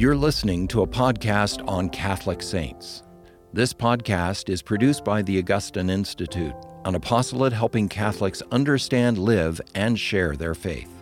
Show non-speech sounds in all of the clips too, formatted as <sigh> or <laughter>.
You're listening to a podcast on Catholic saints. This podcast is produced by the Augustine Institute, an apostolate helping Catholics understand, live, and share their faith.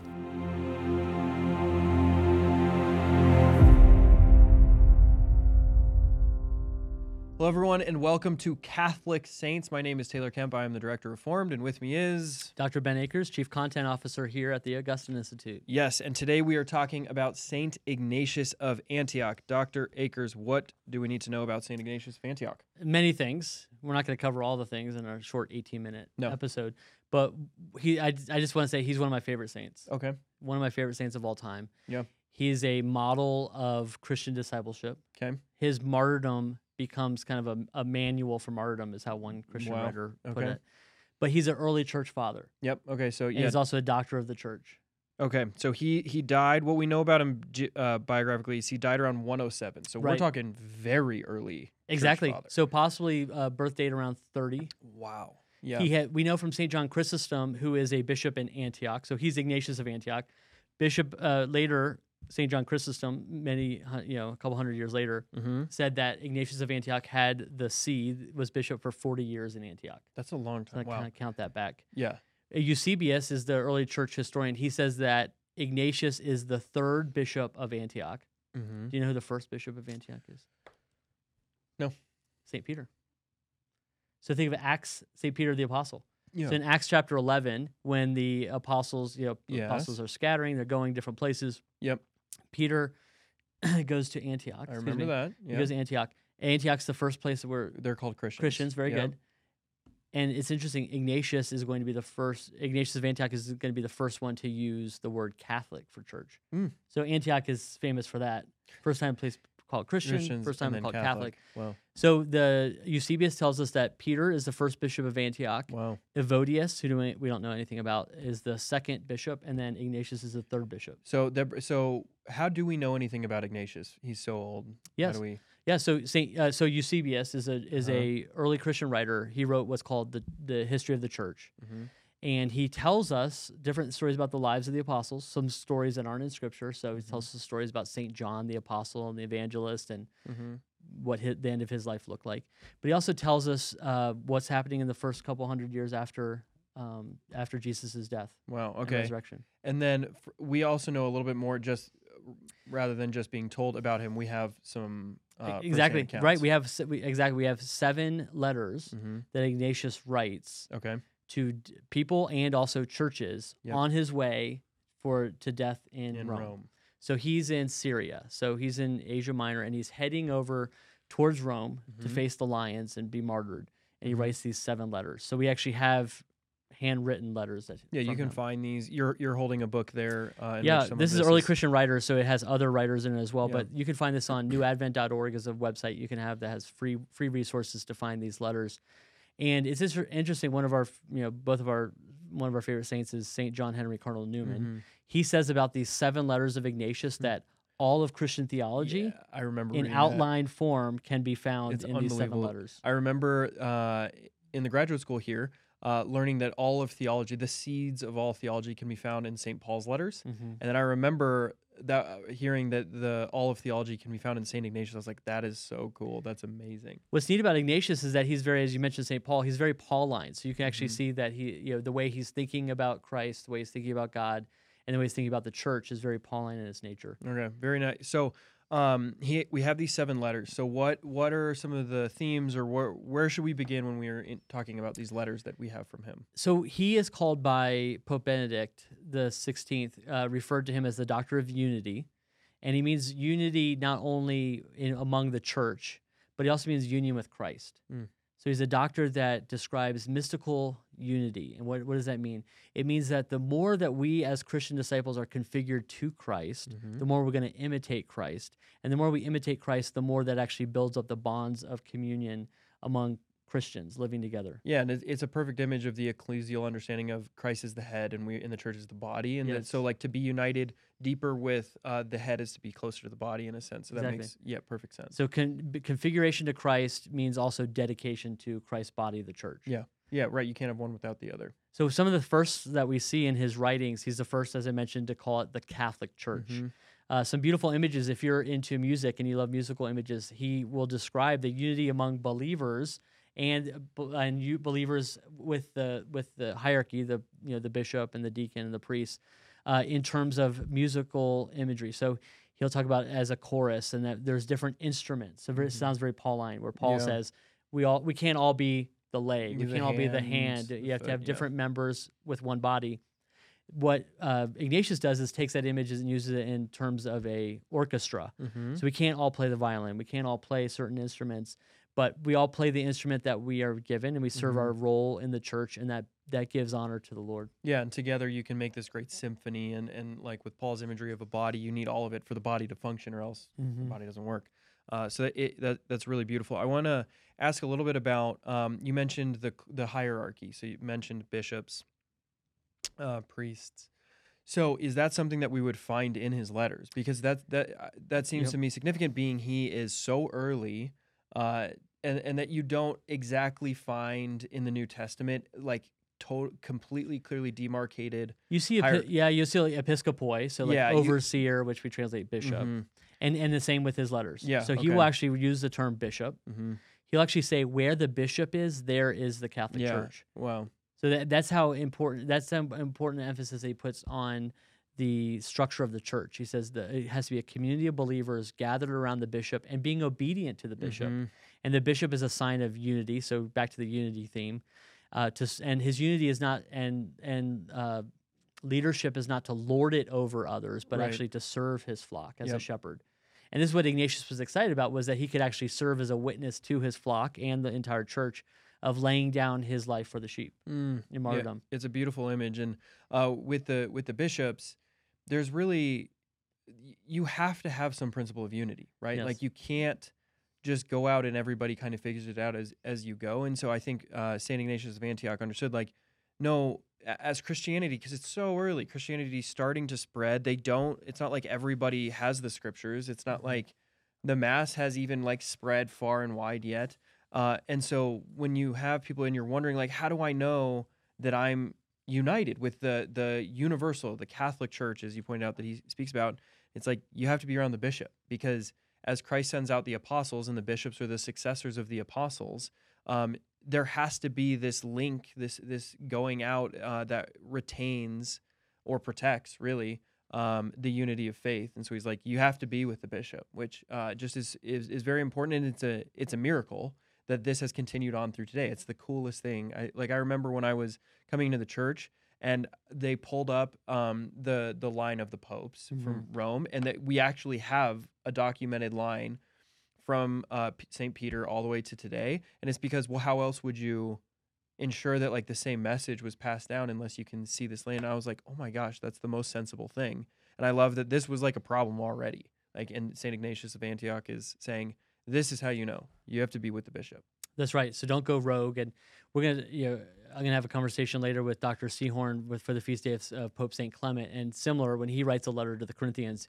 Hello, everyone, and welcome to Catholic Saints. My name is Taylor Kemp. I am the Director of Formed, and with me is. Dr. Ben Akers, Chief Content Officer here at the Augustine Institute. Yes, and today we are talking about Saint Ignatius of Antioch. Dr. Akers, what do we need to know about Saint Ignatius of Antioch? Many things. We're not going to cover all the things in our short 18 minute No. episode, but he, I, I just want to say he's one of my favorite saints, Okay. one of my favorite saints of all time. Yeah. He is a model of Christian discipleship. Okay. His martyrdom becomes kind of a, a manual for martyrdom, is how one Christian Wow. writer put Okay. it. But he's an early church father. Yep. Okay. So yeah. he's also a doctor of the church. Okay. So he he died. What we know about him uh, biographically is he died around 107. So we're talking very early. Exactly. So possibly uh, birth date around 30. Wow. Yeah. He had we know from St. John Chrysostom, who is a bishop in Antioch. So he's Ignatius of Antioch. Bishop uh, later, St. John Chrysostom, many you know, a couple hundred years later, mm-hmm. said that Ignatius of Antioch had the see, was bishop for 40 years in Antioch. That's a long So I time. Wow. kind of count that back. Yeah. Uh, Eusebius is the early church historian. He says that Ignatius is the third bishop of Antioch. Mm-hmm. Do you know who the first bishop of Antioch is? No. St. Peter. So think of Acts, St. Peter the apostle. So in Acts chapter 11, when the apostles, you know, the Yes. apostles are scattering, they're going different places. Yep. Peter <clears throat> goes to Antioch. I remember me. that. He goes to Antioch. Antioch's the first place where They're called Christians. Christians, very Yep. good. And it's interesting. Ignatius is going to be the first. Ignatius of Antioch is going to be the first one to use the word Catholic for church. Mm. So Antioch is famous for that. First time place called Christian. Christians first time called Catholic. Wow. So the Eusebius tells us that Peter is the first bishop of Antioch. Wow. Evodius, who do we, we don't know anything about, is the second bishop, and then Ignatius is the third bishop. So, so how do we know anything about Ignatius? He's so old. How Yes. do we? Yeah. So Saint uh, so Eusebius is a is Uh-huh. a early Christian writer. He wrote what's called the the history of the church, Mhm. And he tells us different stories about the lives of the apostles. Some stories that aren't in Scripture. So he tells us stories about Saint John the apostle and the evangelist, and Mhm. what his, the end of his life looked like. But he also tells us uh, what's happening in the first couple hundred years after um, after Jesus' death Wow. and Okay. resurrection. And then f- we also know a little bit more, just rather than just being told about him. We have some uh, exactly right. We have se- we, exactly we have seven letters hmm that Ignatius writes Okay. To d- people and also churches Yep. on his way for to death in, In Rome. Rome. So he's in Syria. So he's in Asia Minor and he's heading over towards Rome to Mhm. face the lions and be martyred. And he Mhm. writes these seven letters. So we actually have handwritten letters that Yeah, you from can him. find these. You're you're holding a book there. Uh, in which Yeah, some of this is early Christian writers, so it has other writers in it as well. Yeah. But you can find this on newadvent.org as a website you can have that has free free resources to find these letters. And it's just interesting. One of our, you know, both of our one of our favorite saints is Saint John Henry Cardinal Newman. Mhm. He says about these seven letters of Ignatius that all of Christian theology Yeah, I remember in reading that. outline form can be found It's in these seven letters. I remember uh, in the graduate school here uh, learning that all of theology, the seeds of all theology, can be found in St. Paul's letters. Mhm. And then I remember that uh, hearing that the all of theology can be found in St. Ignatius. I was like, that is so cool. That's amazing. What's neat about Ignatius is that he's very, as you mentioned, St. Paul, he's very Pauline. So you can actually Mhm. see that he, you know, the way he's thinking about Christ, the way he's thinking about God, and the way he's thinking about the church is very Pauline in its nature. Okay, very nice. So, um, he, we have these seven letters. So, what what are some of the themes, or where where should we begin when we are in, talking about these letters that we have from him? So he is called by Pope Benedict the Sixteenth, uh, referred to him as the Doctor of Unity, and he means unity not only in among the church, but he also means union with Christ. Mm. So he's a doctor that describes mystical unity. And what, what does that mean? It means that the more that we as Christian disciples are configured to Christ, Mhm. the more we're going to imitate Christ. And the more we imitate Christ, the more that actually builds up the bonds of communion among Christians living together. Yeah, and it's, a perfect image of the ecclesial understanding of Christ as the head, and we in the church is the body, and that, so like to be united deeper with uh, the head is to be closer to the body in a sense. So that Exactly. makes yeah perfect sense. So con- configuration to Christ means also dedication to Christ's body, the church. Yeah. Yeah, right. You can't have one without the other. So some of the firsts that we see in his writings, he's the first, as I mentioned, to call it the Catholic Church. Mhm. Uh, some beautiful images. If you're into music and you love musical images, he will describe the unity among believers and and you believers with the with the hierarchy, the you know the bishop and the deacon and the priest, uh, in terms of musical imagery. So he'll talk about it as a chorus and that there's different instruments. So it Mhm. sounds very Pauline, where Paul Yeah. says we all we can't all be the leg, The can't all be the hand. You have to have yeah. different members with one body. What uh, Ignatius does is takes that image and uses it in terms of a orchestra. Mm-hmm. So we can't all play the violin, we can't all play certain instruments, but we all play the instrument that we are given, and we serve Mhm. our role in the church, and that that gives honor to the Lord. Yeah, and together you can make this great symphony. And, and like with Paul's imagery of a body, you need all of it for the body to function, or else the Mhm. body doesn't work. Uh, so that, it, that that's really beautiful. I want to ask a little bit about. Um, you mentioned the the hierarchy. So you mentioned bishops, uh, priests. So is that something that we would find in his letters? Because that that uh, that seems Yep. to me significant, being he is so early, uh, and and that you don't exactly find in the New Testament like to- completely clearly demarcated. You see, epi- yeah, you see like episcopoi, so like Yeah, you- overseer, which we translate bishop, Mhm, and and the same with his letters. Yeah, so he will actually use the term bishop. mhm. He'll actually say where the bishop is, there is the Catholic Yeah. Church. Wow. So that, that's how important. That's the important emphasis he puts on the structure of the church. He says that it has to be a community of believers gathered around the bishop and being obedient to the bishop. Mhm. And the bishop is a sign of unity. So back to the unity theme. Uh, to and his unity is not and and uh, leadership is not to lord it over others, but Right. actually to serve his flock as a shepherd. And this is what Ignatius was excited about was that he could actually serve as a witness to his flock and the entire church of laying down his life for the sheep Mm. in martyrdom. it's a beautiful image and uh, with the with the bishops there's really you have to have some principle of unity right Yes. like you can't just go out and everybody kind of figures it out as as you go and so i think uh, saint ignatius of antioch understood like no as christianity because it's so early christianity's starting to spread. They don't it's not like everybody has the scriptures. It's not Mhm. like the mass has even like spread far and wide yet. Uh, and so when you have people and you're wondering like how do i know that i'm united with the the universal the catholic church as you pointed out that he speaks about? It's like you have to be around the bishop because as christ sends out the apostles and the bishops are the successors of the apostles um, there has to be this link this this going out uh, that retains or protects really um, the unity of faith. And so he's like you have to be with the bishop which uh, just is, is is very important. And it's a it's a miracle that this has continued on through today. It's the coolest thing. I, like i remember when i was coming into the church and they pulled up um, the the line of the popes from Rome, and that we actually have a documented line from uh, Saint Peter all the way to today. And it's because, well, how else would you ensure that like the same message was passed down unless you can see this land? And I was like, oh my gosh, that's the most sensible thing. And I love that this was like a problem already. Like, and Saint Ignatius of Antioch is saying, this is how you know you have to be with the bishop. That's right. So don't go rogue. And we're gonna, you know, I'm gonna have a conversation later with Dr. Sehorn with for the feast day of uh, Pope Saint Clement. And similar, when he writes a letter to the Corinthians,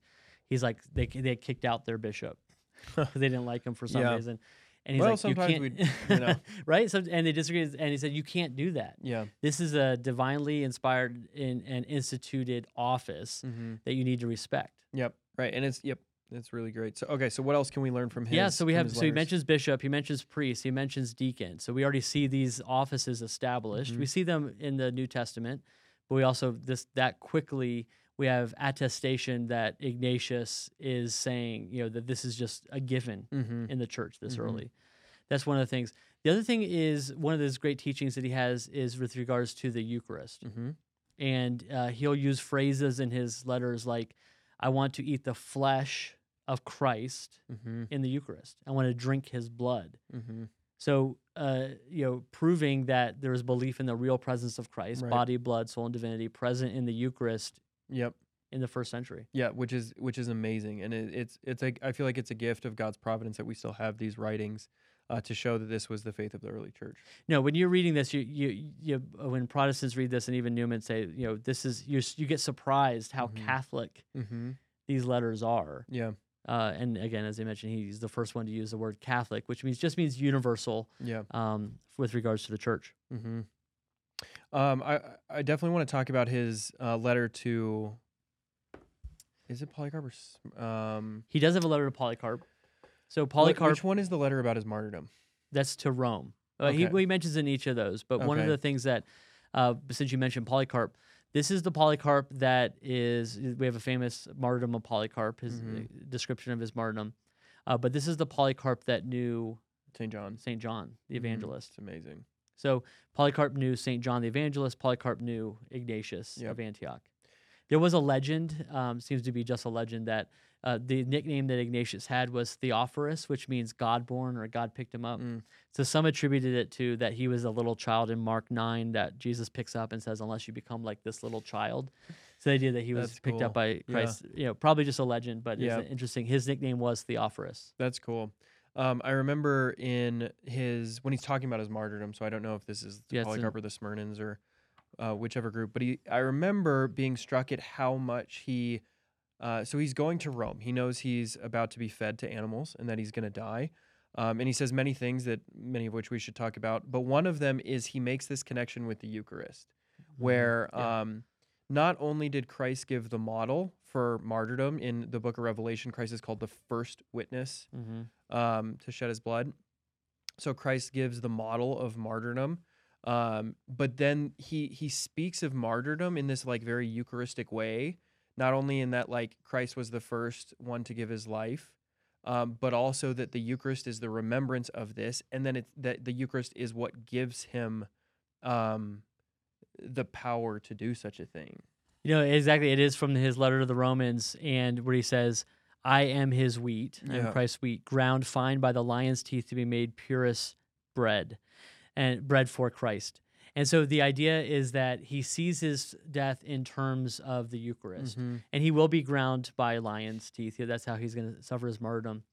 he's like they they kicked out their bishop because <laughs> they didn't like him for some Yeah. reason. And he's Well, like, you sometimes can't, we'd- <laughs> you know. right? So, and they disagreed, And he said, you can't do that. Yeah. This is a divinely inspired in, and instituted office Mm-hmm. that you need to respect. Yep. Right. And it's, yep. That's really great. So, okay. So, what else can we learn from him? yeah, so we have so he mentions bishop, he mentions priest, he mentions deacon. So we already see these offices established. Mhm. We see them in the New Testament, but we also this that quickly we have attestation that Ignatius is saying, you know, that this is just a given Mhm. in the church this Mhm. early. That's one of the things. The other thing is one of those great teachings that he has is with regards to the Eucharist Mhm. and uh, he'll use phrases in his letters like, "I want to eat the flesh of Christ Mhm. in the Eucharist. I want to drink His blood." Mhm. So, uh, you know, proving that there is belief in the real presence of Christ, Right. body, blood, soul, and divinity, present in the Eucharist Yep. in the first century. Yeah, which is which is amazing, and it, it's it's like I feel like it's a gift of God's providence that we still have these writings uh, to show that this was the faith of the early church. No, when you're reading this, you you, you uh, when Protestants read this, and even Newman say, you know, this is you you get surprised how Mhm. Catholic Mm-hmm. these letters are. Yeah, Uh, and again, as I mentioned, he's the first one to use the word Catholic, which means just means universal yeah. um, with regards to the church. Mm-hmm. Um, I I definitely want to talk about his uh, letter to Is it Polycarp or um? He does have a letter to Polycarp. So Polycarp, Which one is the letter about his martyrdom? that's to Rome. Uh, he, Okay. he mentions in each of those, but one of the things that, uh, since you mentioned Polycarp, this is the Polycarp that is. We have a famous martyrdom of Polycarp, his uh, description of his martyrdom, uh, but this is the Polycarp that knew St. John. Saint John the Mhm. Evangelist. It's amazing. So Polycarp knew Saint John the Evangelist. Polycarp knew Ignatius Yep. of Antioch. There was a legend, um, seems to be just a legend, that uh, the nickname that Ignatius had was Theophorus, which means God born or God picked him up. Mm. So some attributed it to that he was a little child in Mark 9 that Jesus picks up and says, unless you become like this little child. So the idea that he was That's picked up cool. by Yeah. Christ, you know, probably just a legend, but Yeah. it's interesting. His nickname was Theophorus. That's cool. Um, I remember in his when he's talking about his martyrdom. So I don't know if this is the Yeah, Polycarp or the Smyrnans or uh, whichever group. But he, I remember being struck at how much he. Uh, so he's going to Rome. He knows he's about to be fed to animals and that he's going to die. Um, and he says many things that many of which we should talk about. But one of them is he makes this connection with the Eucharist, where Yeah. um, not only did Christ give the model for martyrdom in the book of Revelation, Christ is called the first witness hmm um, to shed his blood. So Christ gives the model of martyrdom, um, but then he he speaks of martyrdom in this like very Eucharistic way. Not only in that like Christ was the first one to give his life, um, but also that the Eucharist is the remembrance of this, and then it's that the Eucharist is what gives him um, the power to do such a thing. You know, exactly. It is from his letter to the Romans, and where he says, I am his wheat, I am Yeah. Christ's wheat, ground fine by the lion's teeth to be made purest bread, and bread for Christ. And so the idea is that he sees his death in terms of the Eucharist, Mhm. and he will be ground by lion's teeth. Yeah, that's how he's going to suffer his martyrdom.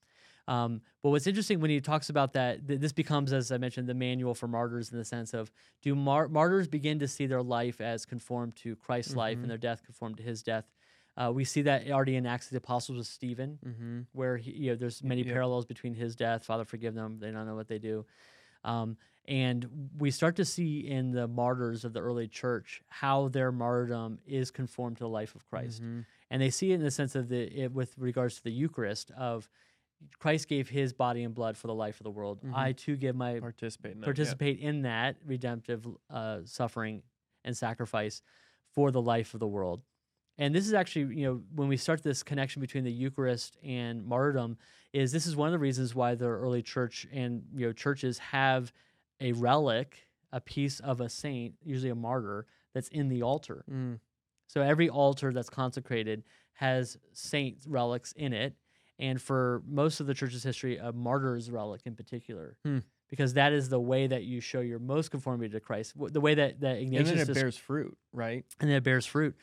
Um, but what's interesting when he talks about that, th- this becomes, as I mentioned, the manual for martyrs in the sense of do mar- martyrs begin to see their life as conformed to Christ's life Mhm. and their death conformed to his death? Uh, we see that already in Acts of the Apostles with Stephen, Mhm. where he, you know, there's many yep. parallels between his death, Father, forgive them, they don't know what they do. Um, and we start to see in the martyrs of the early church how their martyrdom is conformed to the life of Christ Mhm. and they see it in the sense of the it, with regards to the Eucharist of Christ gave His body and blood for the life of the world. Mhm. I too give my Participate in that. yeah. participate in that redemptive uh, suffering and sacrifice for the life of the world. And this is actually, you know, when we start this connection between the Eucharist and martyrdom, is this is one of the reasons why the early church and you know churches have a relic, a piece of a saint, usually a martyr, that's in the altar. Mm. So every altar that's consecrated has saint relics in it, and for most of the church's history, a martyr's relic in particular, Hmm. because that is the way that you show your most conformity to Christ. The way that that Ignatius And then it bears fruit, right? and then it bears fruit.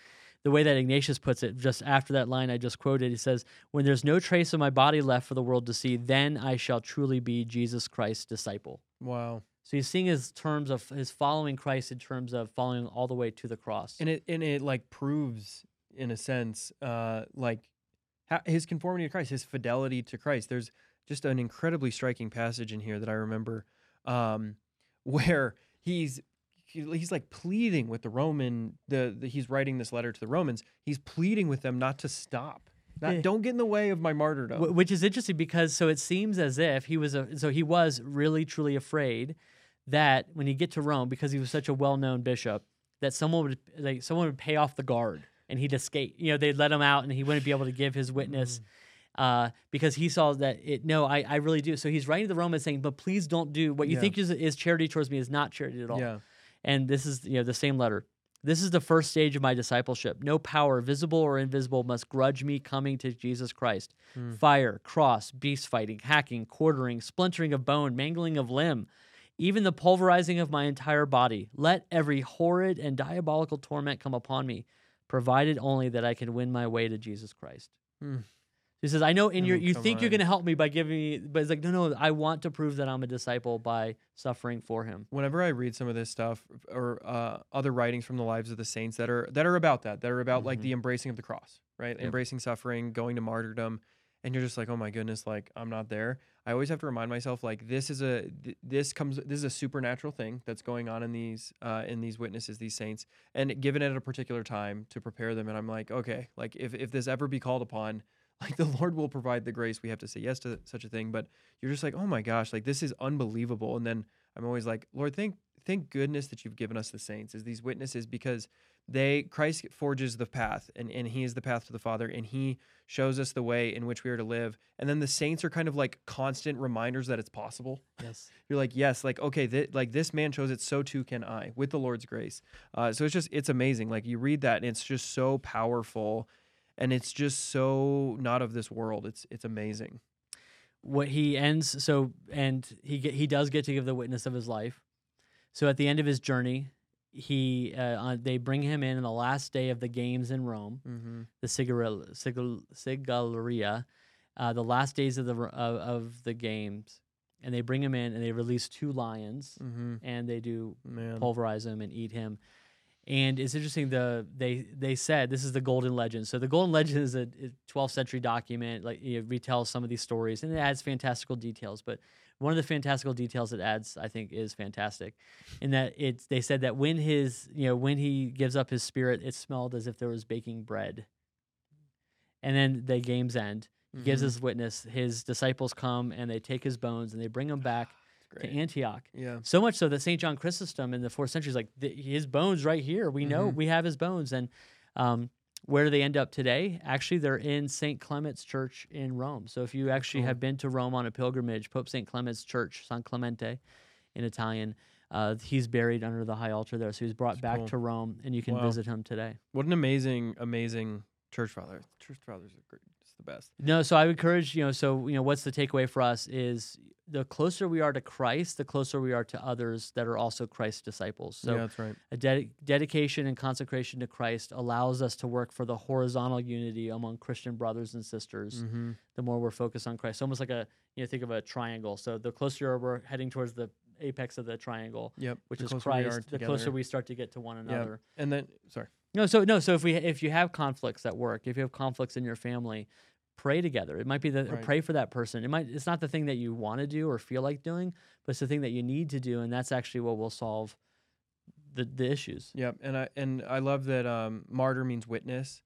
The way that Ignatius puts it, just after that line I just quoted, he says, "When there's no trace of my body left for the world to see, then I shall truly be Jesus Christ's disciple." Wow. So he's seeing his terms of his following Christ in terms of following all the way to the cross. and it and it like proves in a sense uh like his conformity to christ his fidelity to christ. There's just an incredibly striking passage in here that i remember um <laughs> where he's he's like pleading with the roman the, the he's writing this letter to the romans. He's pleading with them not to stop not, don't get in the way of my martyrdom. Which is interesting because so it seems as if he was a so he was really truly afraid that when he get to Rome because he was such a well-known bishop that someone would like someone would pay off the guard and he'd escape. You know they'd let him out and he wouldn't be able to give his witness uh, because he saw that it no I, I really do. So he's writing to the Romans saying but please don't do what you Yeah. think is, is charity towards me is not charity at all. Yeah. And this is you know the same letter. This is the first stage of my discipleship. No power visible or invisible must grudge me coming to jesus christ. Hmm. fire cross beast fighting hacking quartering splintering of bone mangling of limb even the pulverizing of my entire body. Let every horrid and diabolical torment come upon me provided only that i can win my way to jesus christ Hmm. he says i know in your Oh, you come think you're going to help me by giving me but it's like no no i want to prove that i'm a disciple by suffering for him whenever I read some of this stuff or uh, other writings from the lives of the saints that are that are about that, that are about like Mhm. the embracing of the cross, right? Yep. Embracing suffering, going to martyrdom, and you're just like, oh my goodness, like I'm not there. I always have to remind myself like this is a th- this comes this is a supernatural thing that's going on in these uh, in these witnesses these saints and given at a particular time to prepare them and I'm like okay like if if this ever be called upon <laughs> like the Lord will provide the grace. We have to say yes to such a thing. But you're just like oh my gosh like this is unbelievable. And then I'm always like Lord thank thank goodness that you've given us the saints as these witnesses because they Christ forges the path and, and he is the path to the Father and he shows us the way in which we are to live. And then the saints are kind of like constant reminders that it's possible. Yes. <laughs> You're like, yes, like okay, th- like this man shows it, so too can I with the Lord's grace. Uh, so it's just it's amazing. Like you read that and it's just so powerful and it's just so not of this world. It's it's amazing. What he ends so and he he does get to give the witness of his life. So at the end of his journey, he uh, they bring him in on the last day of the games in Rome, Mm-hmm. the Sigil, Sigil, Sigillaria, uh, the last days of the of, of the games, and they bring him in and they release two lions Mm-hmm. and they do Man. pulverize him and eat him. And it's interesting. The they they said this is the Golden Legend. So the Golden Legend is a a 12th century document. Like it retells some of these stories and it adds fantastical details. But one of the fantastical details it adds, I think, is fantastic, in that it's they said that when his you know when he gives up his spirit, it smelled as if there was baking bread. And then the games end. He gives Mhm. his witness. His disciples come and they take his bones and they bring him back to. Antioch. Yeah. So much so that St. John Chrysostom in the fourth century is like, his bones right here. We know Mhm. we have his bones. And um, where do they end up today? Actually, they're in St. Clement's Church in Rome. So if you actually Cool. have been to Rome on a pilgrimage, Pope St. Clement's Church, San Clemente in Italian, uh, he's buried under the high altar there. So he's brought That's back cool. to Rome and you can Wow. visit him today. What an amazing, amazing church father. Church fathers are great. The best. No, so I would encourage, you know, so, you know, what's the takeaway for us is the closer we are to Christ, the closer we are to others that are also Christ's disciples. So yeah, that's right. A dedi- dedication and consecration to Christ allows us to work for the horizontal unity among Christian brothers and sisters. Mm-hmm. The more we're focused on Christ, almost like a you know think of a triangle. So the closer we're heading towards the apex of the triangle, Yep. which the is Christ, the closer we start to get to one another. And then, sorry. No, so no, so if we if you have conflicts at work, if you have conflicts in your family, pray together. It might be that or Right. pray for that person. It might it's not the thing that you want to do or feel like doing, but it's the thing that you need to do, and that's actually what will solve the the issues. Yep, and I and I love that um, martyr means witness,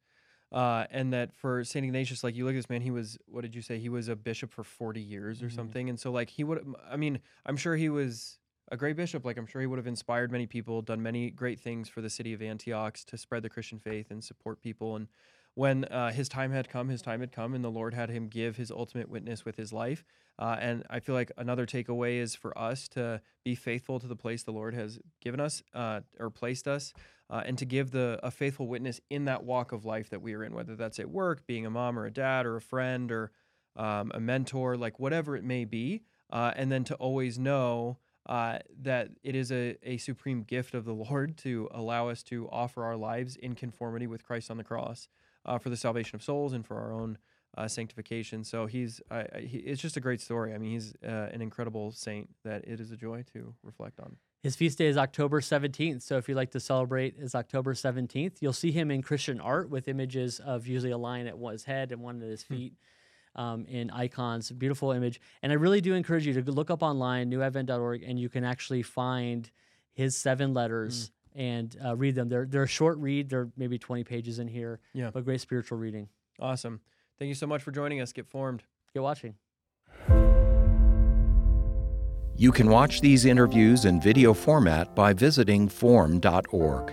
uh, and that for Saint Ignatius, like you look at this man, he was what did you say? He was a bishop for forty years or Mhm. something, and so like he would, I mean, I'm sure he was a great bishop. Like I'm sure he would have inspired many people, done many great things for the city of Antioch to spread the Christian faith and support people. And when uh, his time had come, his time had come, and the Lord had him give his ultimate witness with his life. Uh, and I feel like another takeaway is for us to be faithful to the place the Lord has given us uh, or placed us, uh, and to give the a faithful witness in that walk of life that we are in, whether that's at work, being a mom or a dad or a friend or um, a mentor, like whatever it may be, uh, and then to always know uh, that it is a, a supreme gift of the Lord to allow us to offer our lives in conformity with Christ on the cross uh, for the salvation of souls and for our own uh, sanctification. So he's, I I- he, it's just a great story. I mean, he's uh, an incredible saint that it is a joy to reflect on. His feast day is October 17th. So if you'd like to celebrate, it's October 17th. You'll see him in Christian art with images of usually a lion at his head and one at his feet um, in icons. Beautiful image. And I really do encourage you to look up online, newadvent.org, and you can actually find his seven letters and uh, read them. They're, they're a short read, they're maybe 20 pages in here, Yeah. but great spiritual reading. Awesome. Thank you so much for joining us. Get formed. Get watching. You can watch these interviews in video format by visiting formed.org.